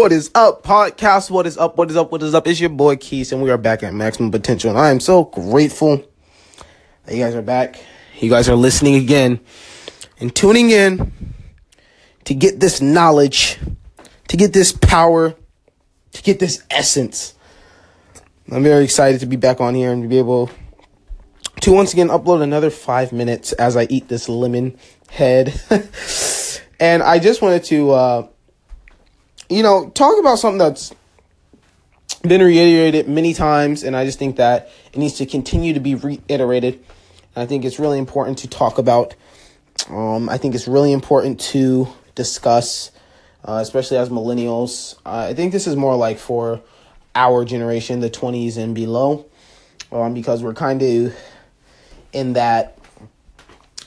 What is up, podcast? What is up? What is up? What is up? It's your boy Keys, and we are back at Maximum Potential. And I am so grateful that you guys are back. You guys are listening again and tuning in to get this knowledge, to get this power, to get this essence. I'm very excited to be back on here and to be able to once again upload another five minutes as I eat this lemon head. and I just wanted to, uh, you know, talk about something that's been reiterated many times, and I just think that it needs to continue to be reiterated. I think it's really important to talk about. Um, I think it's really important to discuss, uh, especially as millennials. Uh, I think this is more like for our generation, the 20s and below, um, because we're kind of in that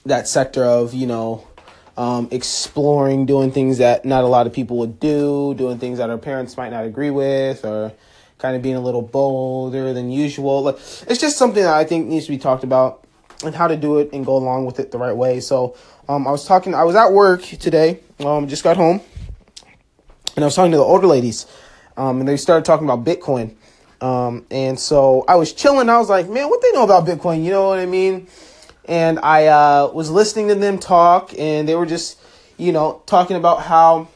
that sector of you know um, exploring doing things that not a lot of people would do doing things that our parents might not agree with or kind of being a little bolder than usual like it's just something that i think needs to be talked about and how to do it and go along with it the right way so um, i was talking i was at work today um, just got home and i was talking to the older ladies um, and they started talking about bitcoin um, and so I was chilling. I was like, man, what they know about Bitcoin? You know what I mean? And I uh, was listening to them talk, and they were just, you know, talking about how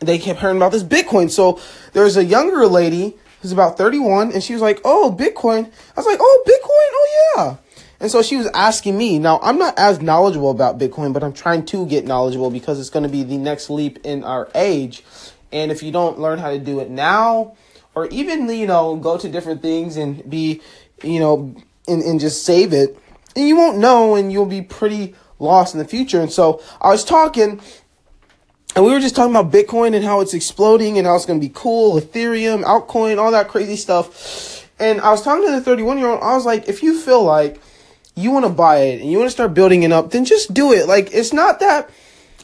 they kept hearing about this Bitcoin. So there was a younger lady who's about 31, and she was like, oh, Bitcoin. I was like, oh, Bitcoin? Oh, yeah. And so she was asking me. Now, I'm not as knowledgeable about Bitcoin, but I'm trying to get knowledgeable because it's going to be the next leap in our age. And if you don't learn how to do it now, or even you know go to different things and be you know and, and just save it and you won't know and you'll be pretty lost in the future. And so i was talking and we were just talking about bitcoin and how it's exploding and how it's going to be cool ethereum altcoin all that crazy stuff. And i was talking to the 31 year old i was like if you feel like you want to buy it and you want to start building it up then just do it. Like it's not that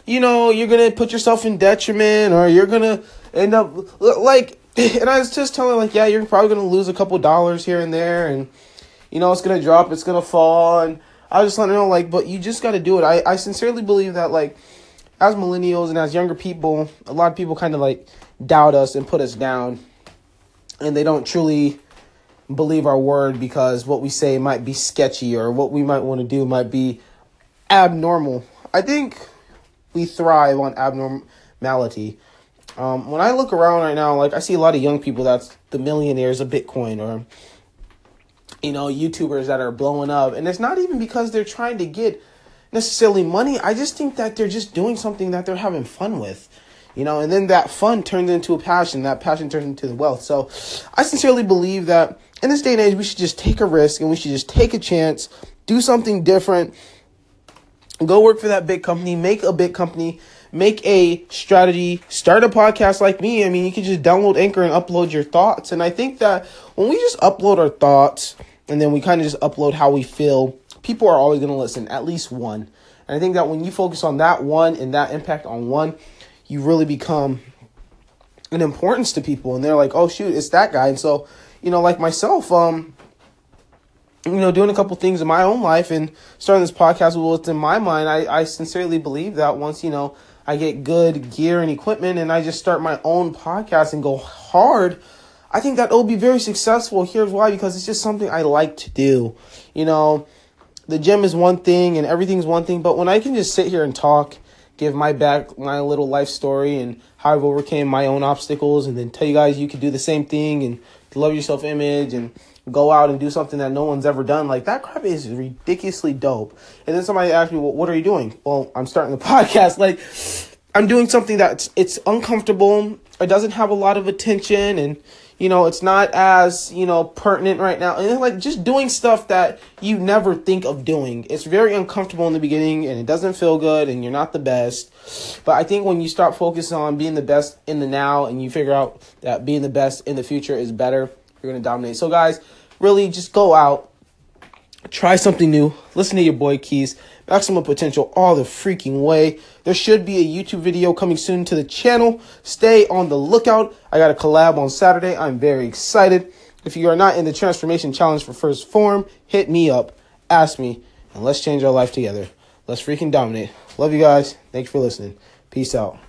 you know you're going to put yourself in detriment or you're going to end up like and I was just telling like, yeah, you're probably gonna lose a couple dollars here and there, and you know it's gonna drop, it's gonna fall, and I was just letting know like, but you just got to do it. I I sincerely believe that like, as millennials and as younger people, a lot of people kind of like doubt us and put us down, and they don't truly believe our word because what we say might be sketchy or what we might want to do might be abnormal. I think we thrive on abnormality. Um, when I look around right now, like I see a lot of young people that's the millionaires of Bitcoin or you know, YouTubers that are blowing up. And it's not even because they're trying to get necessarily money. I just think that they're just doing something that they're having fun with. You know, and then that fun turns into a passion. That passion turns into the wealth. So I sincerely believe that in this day and age, we should just take a risk and we should just take a chance, do something different, go work for that big company, make a big company make a strategy, start a podcast like me. I mean, you can just download Anchor and upload your thoughts. And I think that when we just upload our thoughts and then we kind of just upload how we feel, people are always going to listen, at least one. And I think that when you focus on that one and that impact on one, you really become an importance to people. And they're like, oh, shoot, it's that guy. And so, you know, like myself, um, you know, doing a couple things in my own life and starting this podcast with what's in my mind, I, I sincerely believe that once, you know, I get good gear and equipment and I just start my own podcast and go hard, I think that will be very successful. Here's why because it's just something I like to do. You know, the gym is one thing and everything's one thing, but when I can just sit here and talk, give my back my little life story and how I've overcame my own obstacles and then tell you guys you can do the same thing and love yourself image and go out and do something that no one's ever done. Like that crap is ridiculously dope. And then somebody asked me, well, what are you doing? Well, I'm starting the podcast. Like I'm doing something that's it's uncomfortable. It doesn't have a lot of attention and you know, it's not as, you know, pertinent right now. And like just doing stuff that you never think of doing. It's very uncomfortable in the beginning and it doesn't feel good and you're not the best. But I think when you start focusing on being the best in the now and you figure out that being the best in the future is better, you're going to dominate. So guys, really just go out, try something new, listen to your boy Keys, maximum potential all the freaking way. There should be a YouTube video coming soon to the channel. Stay on the lookout. I got a collab on Saturday. I'm very excited. If you are not in the transformation challenge for 1st Phorm, hit me up, ask me, and let's change our life together. Let's freaking dominate. Love you guys. Thanks for listening. Peace out.